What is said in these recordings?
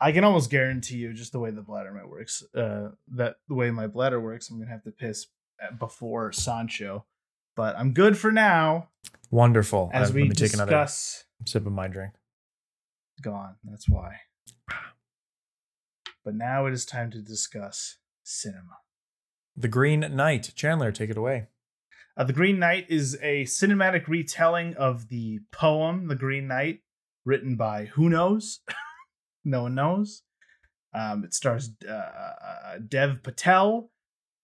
I can almost guarantee you, just the way the bladder might works, uh, that the way my bladder works, I'm gonna have to piss before Sansho. But I'm good for now. Wonderful. As Uh, we let me take another discuss, sip of my drink. gone. That's why. But now it is time to discuss cinema. The Green Knight. Chandler, take it away. Uh, the Green Knight is a cinematic retelling of the poem The Green Knight, written by who knows? no one knows. Um, it stars uh, uh, Dev Patel,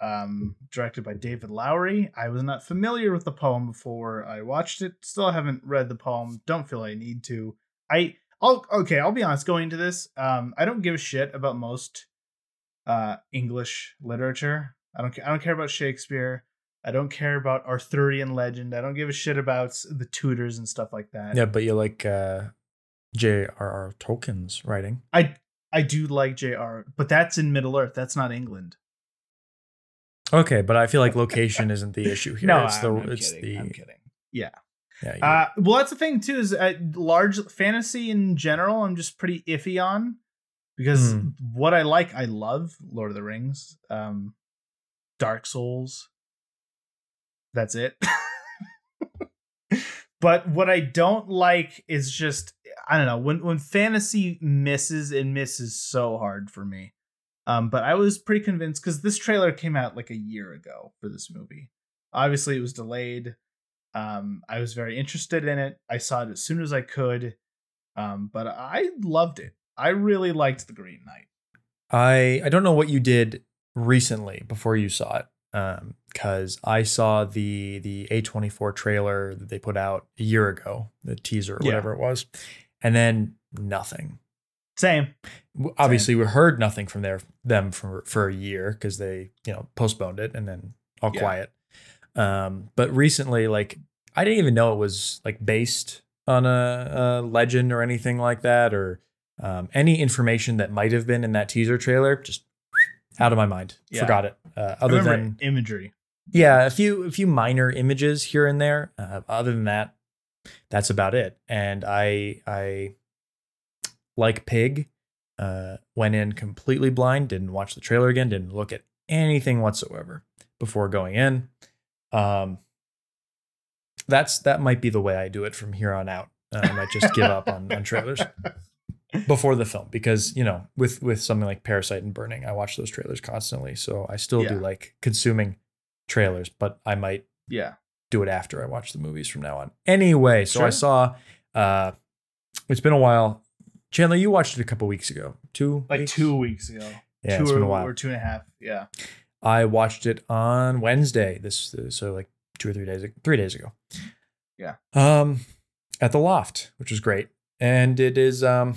um, directed by David Lowery. I was not familiar with the poem before I watched it. Still haven't read the poem. Don't feel I need to. I I'll okay. I'll be honest. Going into this, um, I don't give a shit about most uh English literature. I don't. I don't care about Shakespeare. I don't care about Arthurian legend. I don't give a shit about the Tudors and stuff like that. Yeah, but you like uh, J.R.R. Tolkien's writing. I I do like J.R., but that's in Middle Earth. That's not England. Okay, but I feel like location isn't the issue here. no, it's the I'm, it's kidding. the I'm kidding. Yeah. yeah. you- Uh, well, that's the thing too. Is uh, large fantasy in general, I'm just pretty iffy on because Hmm. what I like, I love Lord of the Rings, um, Dark Souls. That's it. but what I don't like is just I don't know when when fantasy misses and misses so hard for me. Um, but I was pretty convinced because this trailer came out like a year ago for this movie. Obviously, it was delayed. Um, I was very interested in it. I saw it as soon as I could. Um, but I loved it. I really liked The Green Knight. I I don't know what you did recently before you saw it. Um, because I saw the the A24 trailer that they put out a year ago, the teaser or Yeah. whatever it was, and then nothing. Same. Obviously, we heard nothing from their them for for a year because they you know postponed it and then all Yeah. quiet. Um, but recently, like I didn't even know it was like based on a, a legend or anything like that, or um, any information that might have been in that teaser trailer. Just out of my mind, Yeah. forgot it. Uh, other than imagery. yeah, a few a few minor images here and there. Uh, other than that, that's about it. And I I like Pig. Uh, went in completely blind. Didn't watch the trailer again. Didn't look at anything whatsoever before going in. Um, that's that might be the way I do it from here on out. Uh, I might just give up on, on trailers before the film because you know with with something like Parasite and Burning, I watch those trailers constantly. So I still do like consuming trailers, but I might Yeah. Do it after I watch the movies from now on. Anyway, so I saw. uh It's been a while. Chandler, you watched it a couple weeks ago. Two Like weeks? two weeks ago. Yeah, two it's or, been a while. or two and a half. Yeah. I watched it on Wednesday. This so like two or three days three days ago. Yeah. Um, at the Loft, which was great, and it is um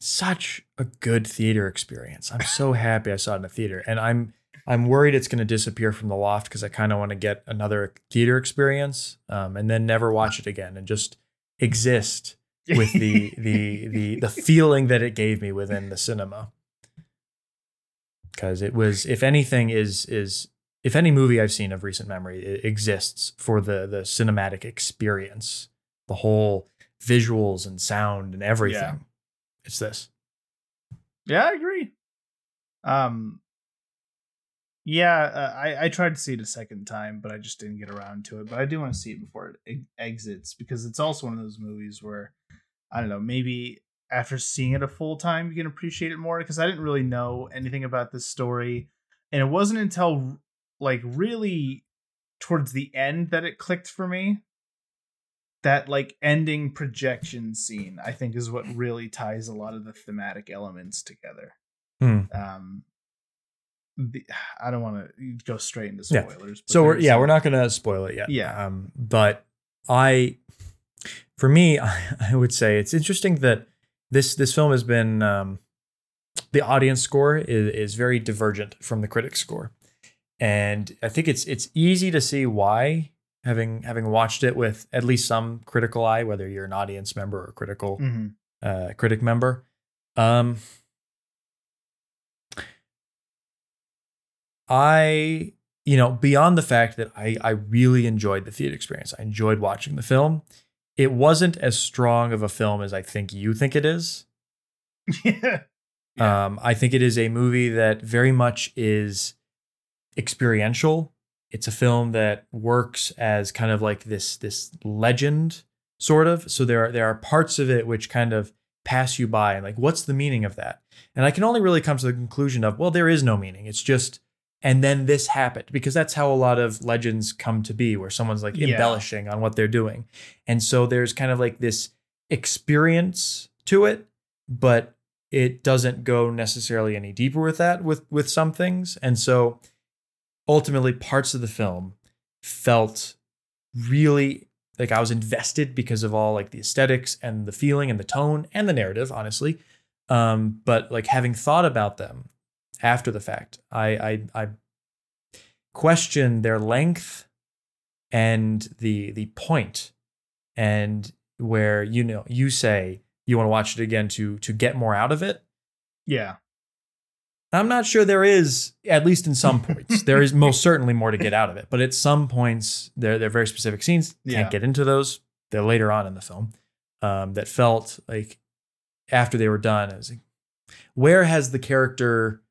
such a good theater experience. I'm so happy I saw it in a theater, and I'm I'm worried it's going to disappear from the Loft because I kind of want to get another theater experience, um, and then never watch it again and just exist with the the the the feeling that it gave me within the cinema because it was if anything is is if any movie i've seen of recent memory it exists for the the cinematic experience the whole visuals and sound and everything Yeah. it's this Yeah, I agree. Um, yeah, uh, I I tried to see it a second time, but I just didn't get around to it. But I do want to see it before it e- exits because it's also one of those movies where I don't know, maybe after seeing it a full time, you can appreciate it more. Because I didn't really know anything about this story, and it wasn't until like really towards the end that it clicked for me. That like ending projection scene, I think, is what really ties a lot of the thematic elements together. Hmm. Um, the, I don't want to go straight into Yeah. spoilers. but so we're yeah we're not gonna spoil it yet Yeah. um but i for me i would say it's interesting that this this film has been um the audience score is, is very divergent from the critic score and i think it's it's easy to see why having having watched it with at least some critical eye whether you're an audience member or critical Mhm. uh, critic member. Um, I, you know, beyond the fact that I, I really enjoyed the theater experience, I enjoyed watching the film. It wasn't as strong of a film as I think you think it is. yeah. Um, I think it is a movie that very much is experiential. It's a film that works as kind of like this this legend, sort of. So there are there are parts of it which kind of pass you by, and like, what's the meaning of that? And I can only really come to the conclusion of, well, there is no meaning. It's just, and then this happened because that's how a lot of legends come to be, where someone's like Yeah. embellishing on what they're doing, and so there's kind of like this experience to it, but it doesn't go necessarily any deeper with that with with some things. And so ultimately parts of the film felt really like I was invested because of all like the aesthetics and the feeling and the tone and the narrative honestly. Um but like having thought about them after the fact I I I question their length and the the point and where you know you say you want to watch it again to to get more out of it Yeah. i'm not sure there is at least in some points there is most certainly more to get out of it but at some points there there are very specific scenes can't Yeah. get into those they're later on in the film um, that felt like after they were done I was like where has the character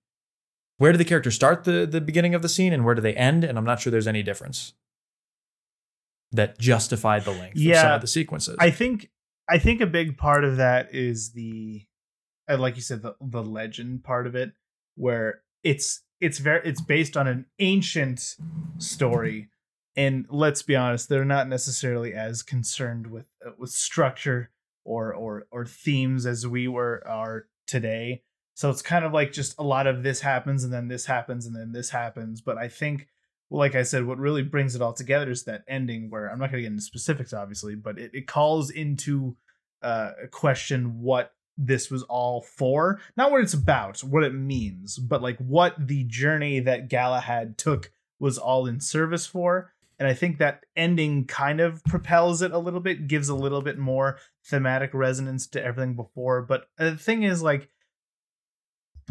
where do the characters start the the beginning of the scene and where do they end? And i'm not sure there's any difference that justified the length of some of the sequences. I think I think a big part of that is the uh, like you said the the legend part of it where it's it's very it's based on an ancient story. And let's be honest they're not necessarily as concerned with uh, with structure or or or themes as we were are today so it's kind of like just a lot of this happens and then this happens and then this happens but i think like I said, what really brings it all together is that ending where I'm not going to get into specifics, obviously, but it, it calls into uh, question what this was all for. Not what it's about, what it means, but like what the journey that Galahad took was all in service for. And I think that ending kind of propels it a little bit, gives a little bit more thematic resonance to everything before. But the thing is, like,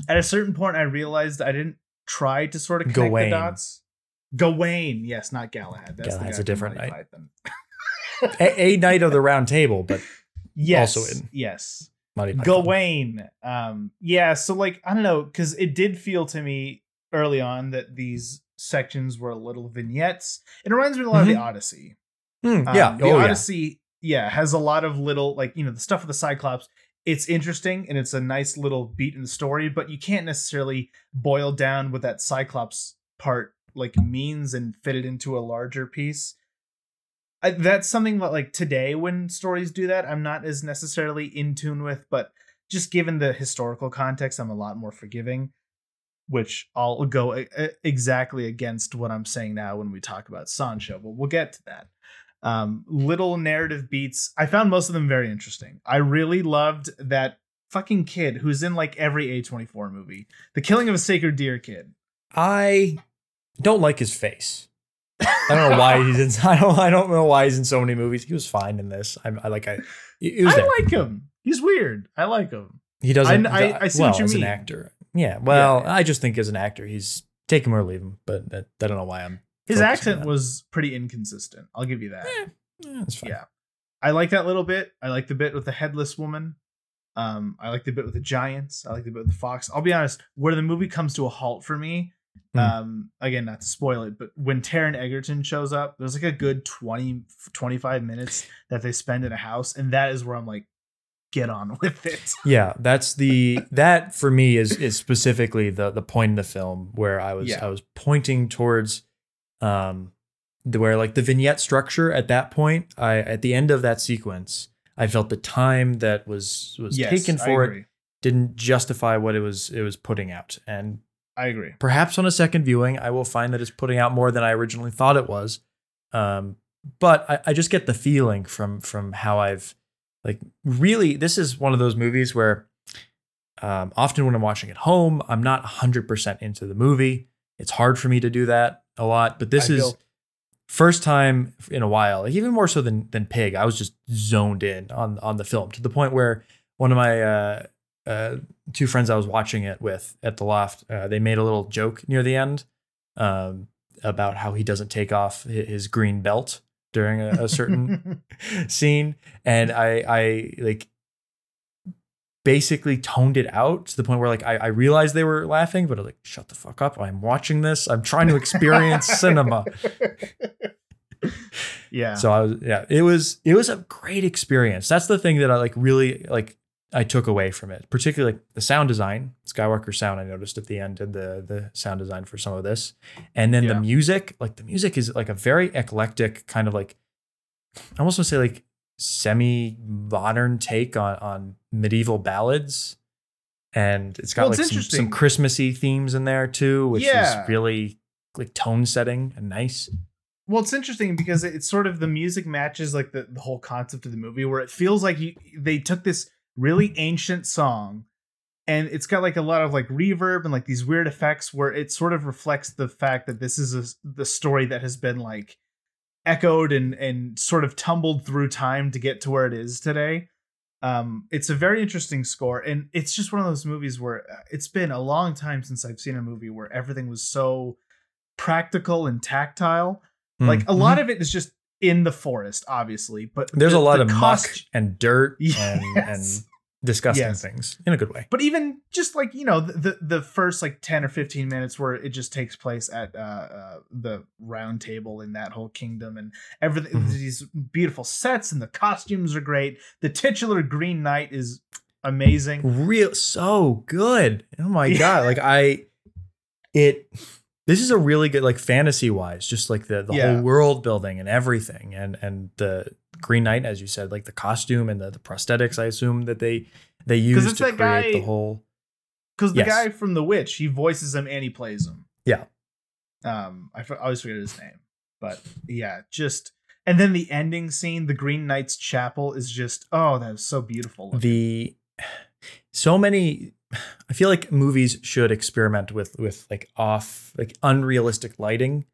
at a certain point, I realized I didn't try to sort of connect Gawain. the dots. Gawain, yes, not Galahad. That's Galahad's a different knight. A, a knight of the round table but Yes, Also in yes. Gawain. Um, yeah. So like, I don't know, because it did feel to me early on that these sections were little vignettes. It reminds me a lot of the Odyssey. Hmm, Um, yeah the oh yeah Odyssey, yeah. has a lot of little like you know the stuff with the Cyclops. It's interesting and it's a nice little beat in the story, but you can't necessarily boil down what that Cyclops part like means and fit it into a larger piece. I, that's something that like today when stories do that, I'm not as necessarily in tune with, but just given the historical context, I'm a lot more forgiving. Which I'll go e- e- exactly against what I'm saying now when we talk about Sansho, but we'll get to that um, little narrative beats. I found most of them very interesting. I really loved that fucking kid who's in like every A24 movie. The Killing of a Sacred Deer kid. I don't like his face. I don't know why he's in. I don't. I don't know why he's in so many movies. He was fine in this. I, I like. I. He was I there. like him. He's weird. I like him. he doesn't. I- I- I see well, what you as mean. an actor. Yeah. Well, Yeah. I just think as an actor, he's take him or leave him. But that, I don't know why I'm. His accent was pretty inconsistent. I'll give you that. Eh, fine. Yeah. I like that little bit. I like the bit with the headless woman. Um, I like the bit with the giants. I like the bit with the fox. I'll be honest, where the movie comes to a halt for me, Hmm. um, again, not to spoil it, but when Taron Egerton shows up, there's like a good 20, 25 minutes that they spend in a house, and that is where I'm like, get on with it. Yeah, that's the that for me is is specifically the the point in the film where I was Yeah. I was pointing towards um the, where like the vignette structure at that point I at the end of that sequence I felt the time that was was Yes, taken for it didn't justify what it was it was putting out. And I agree. perhaps on a second viewing I will find that it's putting out more than I originally thought it was. Um but I, I just get the feeling from from how I've like really this is one of those movies where um, often when I'm watching at home I'm not 100% into the movie it's hard for me to do that a lot but this I is first time in a while like even more so than than Pig I was just zoned in on on the film to the point where one of my uh, uh, two friends I was watching it with at the loft, uh, they made a little joke near the end um, about how he doesn't take off his green belt during a, a certain scene, and I, I like basically toned it out to the point where like I, I realized they were laughing, but I was like, shut the fuck up. I'm watching this. I'm trying to experience cinema. yeah. So I was yeah, it was it was a great experience. That's the thing that I like really like I took away from it, particularly like the sound design, Skywalker sound. I noticed at the end did the the sound design for some of this, and then Yeah. the music. Like the music is like a very eclectic kind of like I almost want to say like semi modern take on on medieval ballads, and it's got Well, it's like some, some. Christmassy themes in there too, which Yeah. is really like tone setting and nice. Well, it's interesting because it's sort of the music matches like the, the whole concept of the movie, where it feels like you, they took this really ancient song and it's got like a lot of like reverb and like these weird effects where it sort of reflects the fact that this is a, the story that has been like echoed and and sort of tumbled through time to get to where it is today. Um, it's a very interesting score, and it's just one of those movies where uh, it's been a long time since I've seen a movie where everything was so practical and tactile. Like a lot of it is just in the forest, obviously, but Mm-hmm. There's the- a lot the of muck and dirt and, Yes. and disgusting Yes. things in a good way. But even just like you know the, the first like ten or fifteen minutes where it just takes place at uh, uh the round table in that whole kingdom and everything Mhm. these beautiful sets and the costumes are great. The titular Green Knight is amazing. Real so good. Oh my god! Like I, it. This is a really good like fantasy wise, just like the the Yeah. whole world building and everything, and and the Green Knight, as you said, like the costume and the, the prosthetics. I assume that they they use to create the guy- whole. Because the Yes. guy from The Witch, he voices him and he plays him. Yeah. Um, I always forget his name, but yeah, just and then the ending scene, the Green Knight's chapel, is just oh, that was so beautiful. looking. the so many i feel like movies should experiment with with like off like unrealistic lighting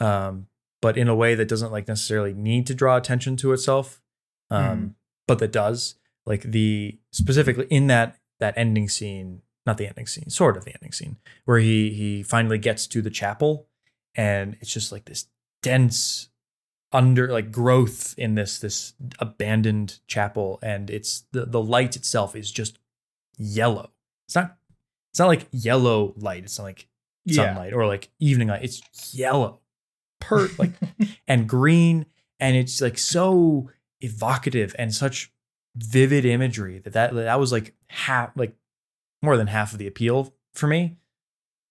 um but in a way that doesn't like necessarily need to draw attention to itself um Mhm. but that does like the specifically in that that ending scene not the ending scene sort of the ending scene where he he finally gets to the chapel and it's just like this dense under like growth in this this abandoned chapel and it's the the light itself is just yellow it's not it's not like yellow light it's not like Yeah. sunlight or like evening light it's yellow per like and green and it's like so evocative and such vivid imagery that that, that was like half like more than half of the appeal for me.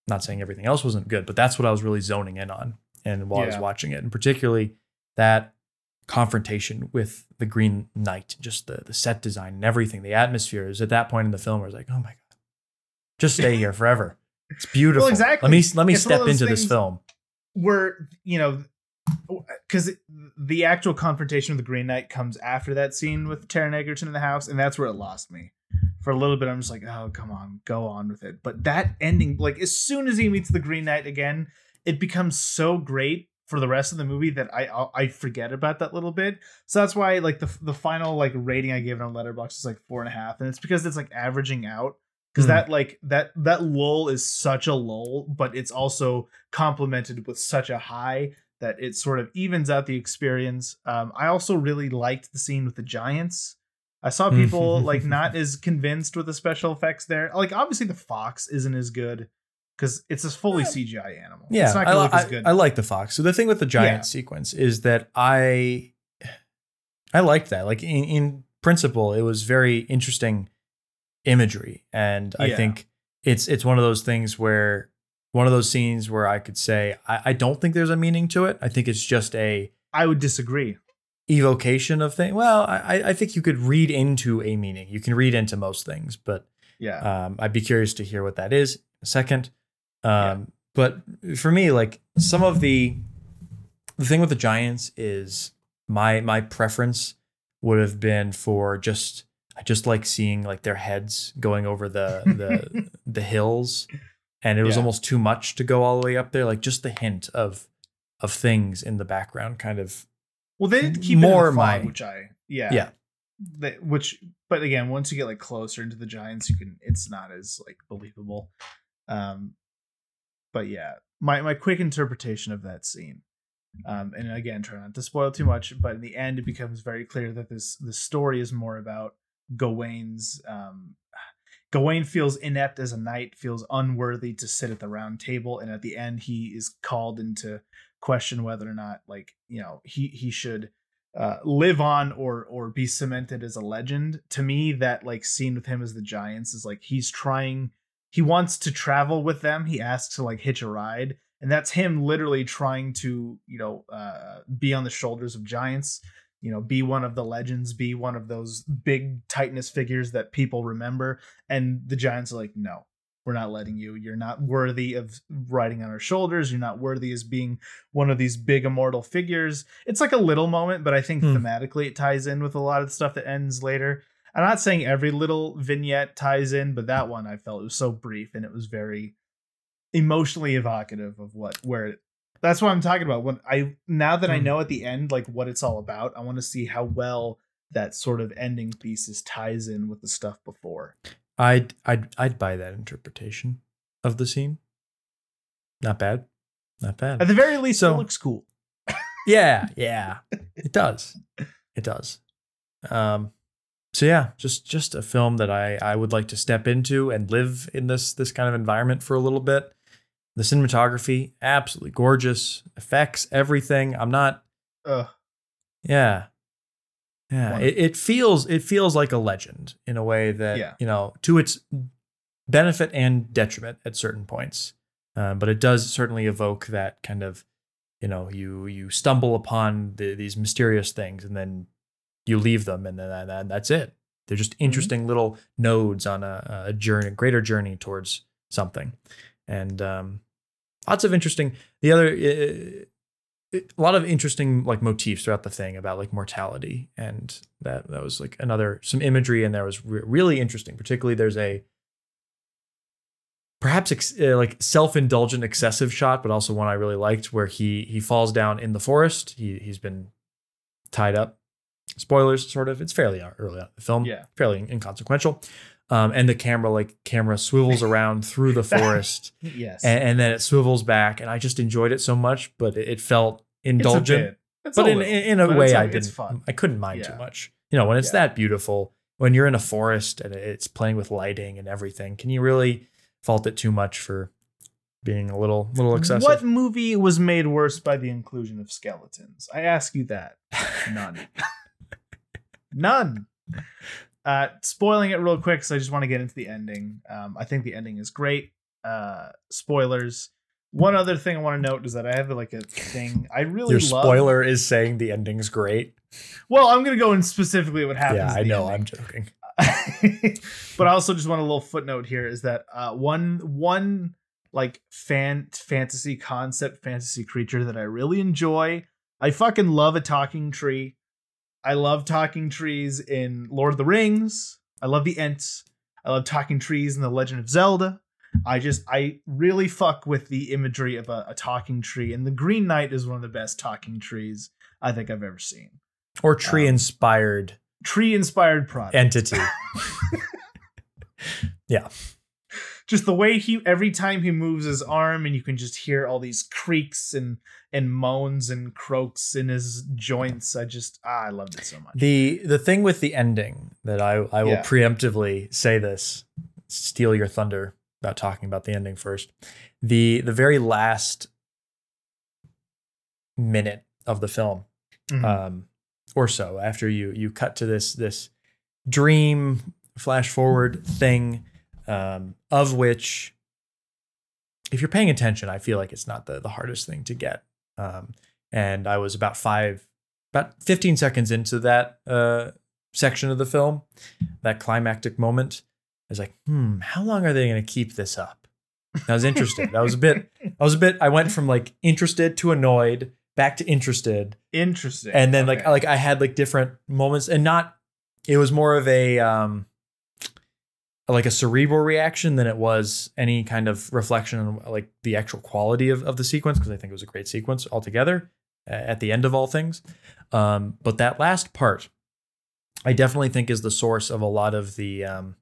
Not saying everything else wasn't good but that's what i was really zoning in on and while i was watching it and particularly that confrontation with the green knight just the, the set design and everything the atmosphere is at that point in the film where it's like oh my god just stay here forever. It's beautiful. Exactly. let me let me It's step into this film where you know because the actual confrontation with the Green Knight comes after that scene with Taron Egerton in the house, and that's where it lost me. For a little bit, I'm just like, oh, come on, go on with it. But that ending, like, as soon as he meets the Green Knight again, it becomes so great for the rest of the movie that I I I forget about that little bit. So that's why, like, the the final like rating I gave it on Letterboxd is like four and a half, and it's because it's like averaging out because Mhm. that like that that lull is such a lull but it's also complemented with such a high that it sort of evens out the experience um i also really liked the scene with the giants i saw people like not as convinced with the special effects there like obviously the fox isn't as good because it's a fully cgi animal Yeah, it's not I, gonna look I, as good I like the fox. So the thing with the giant Yeah. sequence is that I I liked that. Like in, in principle, it was very interesting imagery, and I think it's it's one of those things where one of those scenes where I could say I, I don't think there's a meaning to it. I think it's just a i would disagree evocation of thing. Well, I, I think you could read into a meaning. You can read into most things, but yeah um, I'd be curious to hear what that is in a second. Um, Yeah. But for me, like some of the the thing with the Giants is my my preference would have been for just I just like seeing like their heads going over the the the hills, and it was Yeah. almost too much to go all the way up there. Like just the hint of of things in the background, kind of well they did keep more it fog, my- which i yeah Yeah. They, which but again once you get like closer into the giants you can it's not as like believable um but yeah my my quick interpretation of that scene um and again try not to spoil too much but in the end it becomes very clear that this the story is more about Gawain's um Gawain feels inept as a knight, feels unworthy to sit at the round table, and at the end he is called into question whether or not like you know he he should uh, live on or or be cemented as a legend. To me, that like scene with him as the giants is like he's trying. He wants to travel with them. He asks to like hitch a ride, and that's him literally trying to you know uh, be on the shoulders of giants you know be one of the legends be one of those big titanus figures that people remember. And the giants are like no we're not letting you. You're not worthy of riding on our shoulders. You're not worthy as being one of these big immortal figures. It's like a little moment but i think Hmm. thematically it ties in with a lot of the stuff that ends later. I'm not saying every little vignette ties in but that one i felt it was so brief and it was very emotionally evocative of what where it that's what I'm talking about. When I now that I Hmm. know at the end like what it's all about, I want to see how well that sort of ending thesis ties in with the stuff before. I'd I'd I'd buy that interpretation of the scene. Not bad. Not bad. At the very least, So- it looks cool. yeah, yeah. It does. It does. Um so yeah, just just a film that I I would like to step into and live in this this kind of environment for a little bit. The cinematography, absolutely gorgeous. Effects, everything. I'm not Ugh. Yeah. Yeah. It, it feels it feels like a legend in a way that, Yeah. you know, to its benefit and detriment at certain points. Uh, but it does certainly evoke that kind of, you know, you you stumble upon the, these mysterious things and then you leave them and then and, that's it. They're just interesting little nodes on a, a journey, a greater journey towards something. And um, lots of interesting. The other uh, a lot of interesting like motifs throughout the thing about like mortality and that that was like another some imagery in there was re- really interesting particularly there's a perhaps ex- uh, like self-indulgent excessive shot but also one i really liked where he he falls down in the forest he he's been tied up spoilers sort of it's fairly early on in the film Yeah. fairly inconsequential um, and the camera like camera swivels around through the forest Yes. and, and then it swivels back and i just enjoyed it so much but it, it felt a indulgent but a in, in, in a way it's i a- didn't fun. i couldn't mind Yeah. too much you know when it's Yeah. that beautiful when you're in a forest and it's playing with lighting and everything can you really fault it too much for being a little little excessive What movie was made worse by the inclusion of skeletons? I ask you that. None. None. Uh, spoiling it real quick, so I just want to get into the ending. Um, I think the ending is great. Uh, spoilers. One other thing I want to note is that I have like a thing I really your love. spoiler is saying the ending's great Well, I'm gonna go in specifically what happens. yeah i know ending. i'm joking but I also just want a little footnote here is that uh, one one like fan fantasy concept fantasy creature that I really enjoy. I fucking love a talking tree. I love talking trees in Lord of the Rings. I love the Ents. I love talking trees in The Legend of Zelda. I just I really fuck with the imagery of a, a talking tree, and the Green Knight is one of the best talking trees I think I've ever seen. or tree inspired um, Tree inspired product. entity just the way he every time he moves his arm and you can just hear all these creaks and and moans and croaks in his joints i just ah, i loved it so much The the thing with the ending that I I will Yeah. preemptively say this, steal your thunder about talking about the ending first. The the very last minute of the film, Mhm. um, or so after you you cut to this this dream flash forward thing, um, of which if you're paying attention, I feel like it's not the the hardest thing to get. Um, and I was about five about 15 seconds into that uh, section of the film, that climactic moment, I was like, hmm, how long are they going to keep this up? And I was interested. I was a bit, I was a bit, I went from like interested to annoyed, back to interested. interesting And then like, like I had like different moments and not, it was more of a, um, like a cerebral reaction than it was any kind of reflection on like the actual quality of, of the sequence because I think it was a great sequence altogether at the end of all things. Um, but that last part, I definitely think is the source of a lot of the um,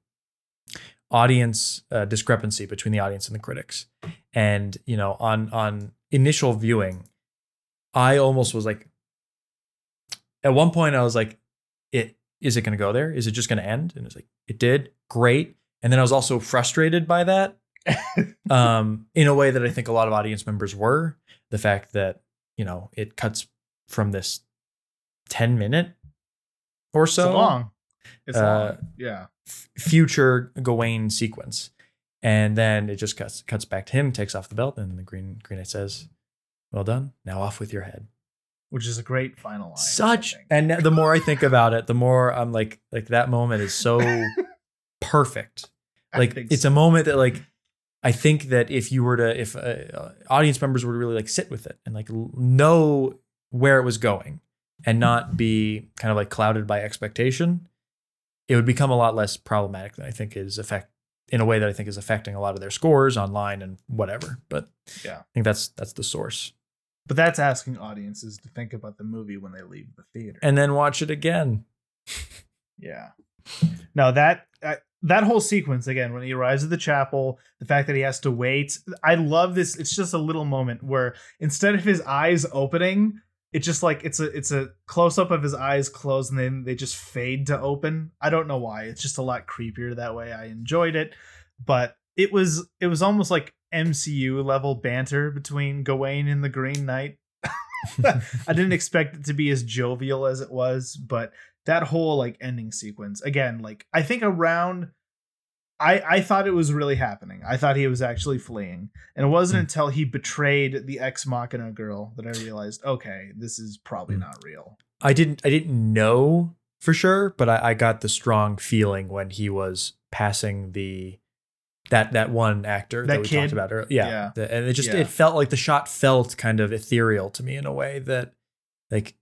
audience uh, discrepancy between the audience and the critics. And you know, on on initial viewing, I almost was like, at one point, I was like, "It is it going to go there? Is it just going to end?" And it's like, "It did, great." and then I was also frustrated by that. um, in a way that I think a lot of audience members were. The fact that you know it cuts from this ten minute or so it's long. It's Uh, long. Yeah. f- future Gawain sequence, and then it just cuts cuts back to him, takes off the belt, and the Green Green Knight says, "Well done. Now off with your head." Which is a great final line. Such, and the more I think about it, the more I'm like, like that moment is so perfect. Like it's so. a moment that like I think that if you were to if uh, audience members were to really like sit with it and like know where it was going and not be kind of like clouded by expectation, it would become a lot less problematic than I think is affect in a way that I think is affecting a lot of their scores online and whatever. But Yeah. I think that's that's the source. But that's asking audiences to think about the movie when they leave the theater. And then watch it again. Yeah. No, that uh, that whole sequence again when he arrives at the chapel, the fact that he has to wait. I love this. It's just a little moment where instead of his eyes opening, it's just like it's a it's a close up of his eyes closed and then they just fade to open. I don't know why. It's just a lot creepier that way. I enjoyed it, but it was it was almost like MCU level banter between Gawain and the Green Knight. I didn't expect it to be as jovial as it was, but that whole like ending sequence again, like I think around I I thought it was really happening. I thought he was actually fleeing. And it wasn't Hmm. until he betrayed the ex machina girl that I realized, okay, this is probably Hmm. not real. I didn't I didn't know for sure, but I, I got the strong feeling when he was passing the that that one actor that, That we kid? talked about earlier. Yeah. Yeah. The- and it just Yeah. it felt like the shot felt kind of ethereal to me in a way that like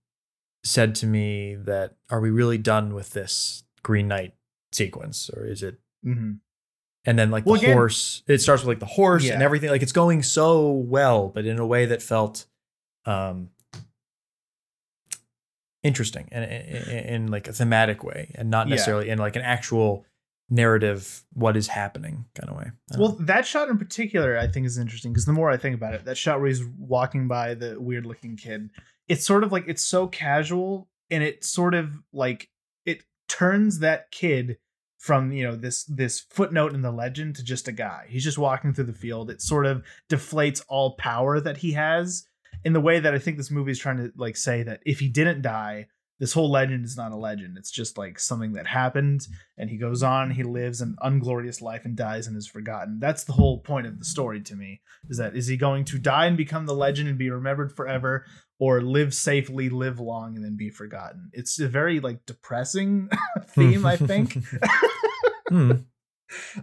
said to me that are we really done with this Green Knight sequence or is it Mhm. and then like Well, the again- horse it starts with like the horse and everything like it's going so well but in a way that felt um interesting and in, in like a thematic way and not Yeah. necessarily in like an actual narrative what is happening kind of way Well, know. that shot in particular, I think is interesting because the more I think about it, that shot where he's walking by the weird looking kid, it's sort of like it's so casual and it sort of like it turns that kid from you know this this footnote in the legend to just a guy. He's just walking through the field. It sort of deflates all power that he has in the way that I think this movie is trying to like say that if he didn't die, this whole legend is not a legend. It's just like something that happened and he goes on, he lives an unglorious life and dies and is forgotten. That's the whole point of the story to me. Is that is he going to die and become the legend and be remembered forever or live safely, live long and then be forgotten? It's a very like depressing theme, I think. Hmm.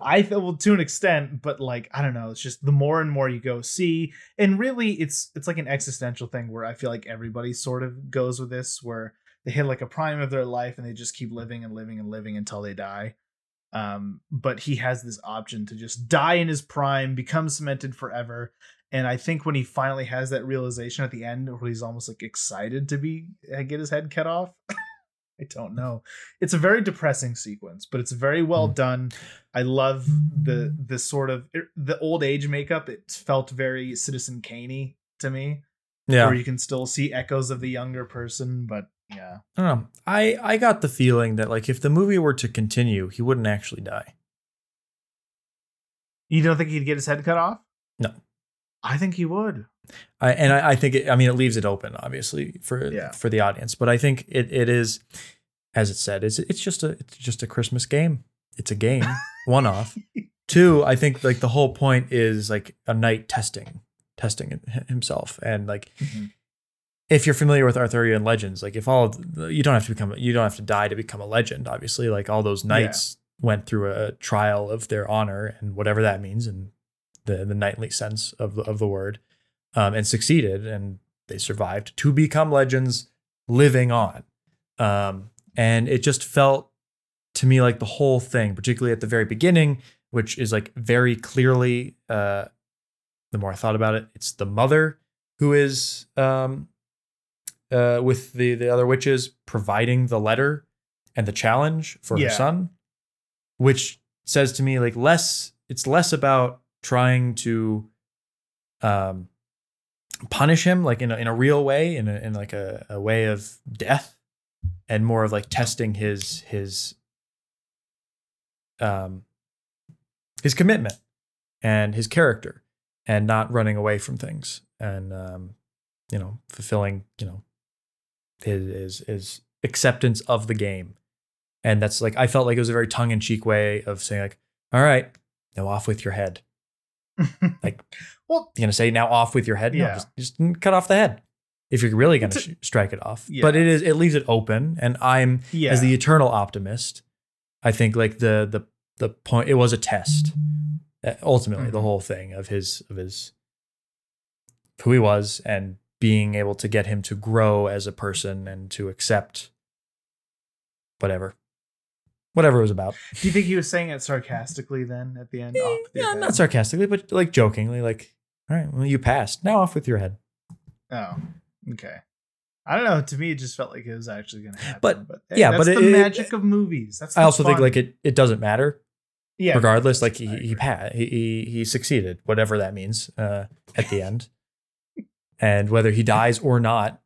I feel well to an extent, but like I don't know, it's just the more and more you go see, and really it's it's like an existential thing where I feel like everybody sort of goes with this, where they hit like a prime of their life and they just keep living and living and living until they die. Um, but he has this option to just die in his prime, become cemented forever. And I think when he finally has that realization at the end, where he's almost like excited to be uh, get his head cut off. I don't know. It's a very depressing sequence, but it's very well Mm. done. I love the the sort of the old age makeup. It felt very Citizen Kaney to me, yeah where you can still see echoes of the younger person. But yeah, I don't know. I I got the feeling that like if the movie were to continue, he wouldn't actually die. you don't think he'd get his head cut off? No. I think he would. I, and I, I think it, I mean it leaves it open obviously for Yeah. for the audience, but I think it, it is as it said it's it's just a it's just a Christmas game. It's a game, one off. Two, I think like the whole point is like a knight testing testing himself and like mm-hmm. If you're familiar with Arthurian legends, like if all you don't have to become you don't have to die to become a legend. Obviously, like all those knights went through a trial of their honor and whatever that means in the the knightly sense of the, of the word, um, and succeeded and they survived to become legends, living on. Um, and it just felt to me like the whole thing, particularly at the very beginning, which is like very clearly. Uh, the more I thought about it, it's the mother who is um, uh, with the the other witches providing the letter and the challenge for Yeah. her son, which says to me like less. It's less about trying to um, punish him like in a, in a real way, in a, in like a, a way of death, and more of like testing his his um his commitment and his character and not running away from things and um, you know fulfilling you know his, his his acceptance of the game and that's like i felt like it was a very tongue-in-cheek way of saying like all right now off with your head like well, you're gonna say now off with your head no Yeah. just, just cut off the head if you're really gonna a- sh- strike it off Yeah. but it is it leaves it open and i'm yeah. as the eternal optimist i think like the the the point it was a test Uh, ultimately the Mhm. whole thing of his of his who he was and being able to get him to grow as a person and to accept whatever whatever it was about Do you think he was saying it sarcastically then at the end? Off with yeah, not sarcastically but like jokingly like all right well you passed now off with your head Oh, okay. I don't know. To me, it just felt like it was actually going to happen. But- but yeah, that's but the it- magic of movies. That's i the also think like it it doesn't matter yeah, regardless like he he, he he he succeeded whatever that means uh at the end and whether he dies or not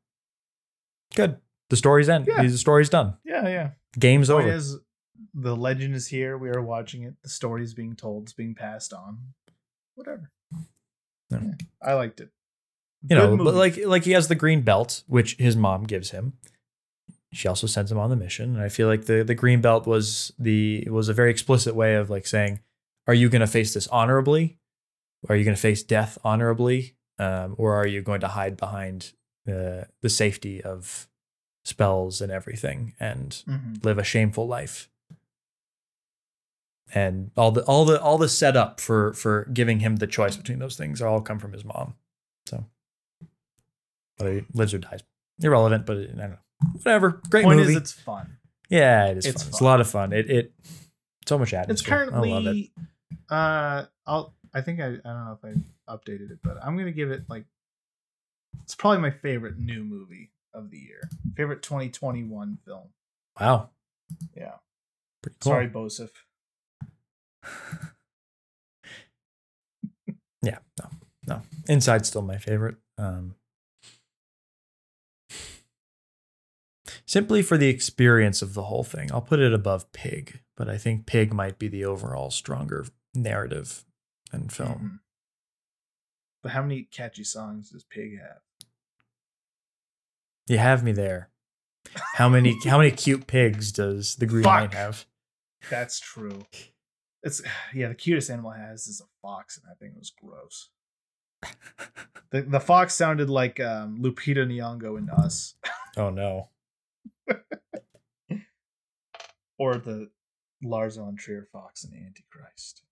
good the story's end Yeah. the story's done Yeah, yeah. game's Point over is, the legend is here. We are watching it. The story's being told. It's being passed on. Whatever. Yeah. Yeah, I liked it. you know Good but like like he has the green belt which his mom gives him she also sends him on the mission and i feel like the the green belt was the was a very explicit way of like saying are you going to face this honorably are you going to face death honorably um, or are you going to hide behind the the safety of spells and everything and Mhm. live a shameful life and all the all the all the setup for for giving him the choice between those things all come from his mom so whether he lives or dies irrelevant but i don't know whatever great Point movie is, it's fun. yeah it is it's fun. it's a lot of fun it it so much It's atmosphere i love it currently. Uh, I'll. I think I. I don't know if I updated it, but I'm gonna give it like. It's probably my favorite new movie of the year. Favorite 2021 film. wow Yeah. pretty cool Sorry, Bosif. yeah no no inside's still my favorite um simply for the experience of the whole thing i'll put it above pig but i think pig might be the overall stronger narrative and film Mhm. But how many catchy songs does Pig have? you have me there how many how many cute pigs does the green Fuck. knight have That's true. It's yeah. The cutest animal it has is a fox, and I think it was gross. The the fox sounded like um, Lupita Nyong'o in Us, oh no or the Lars von Trier fox in Antichrist.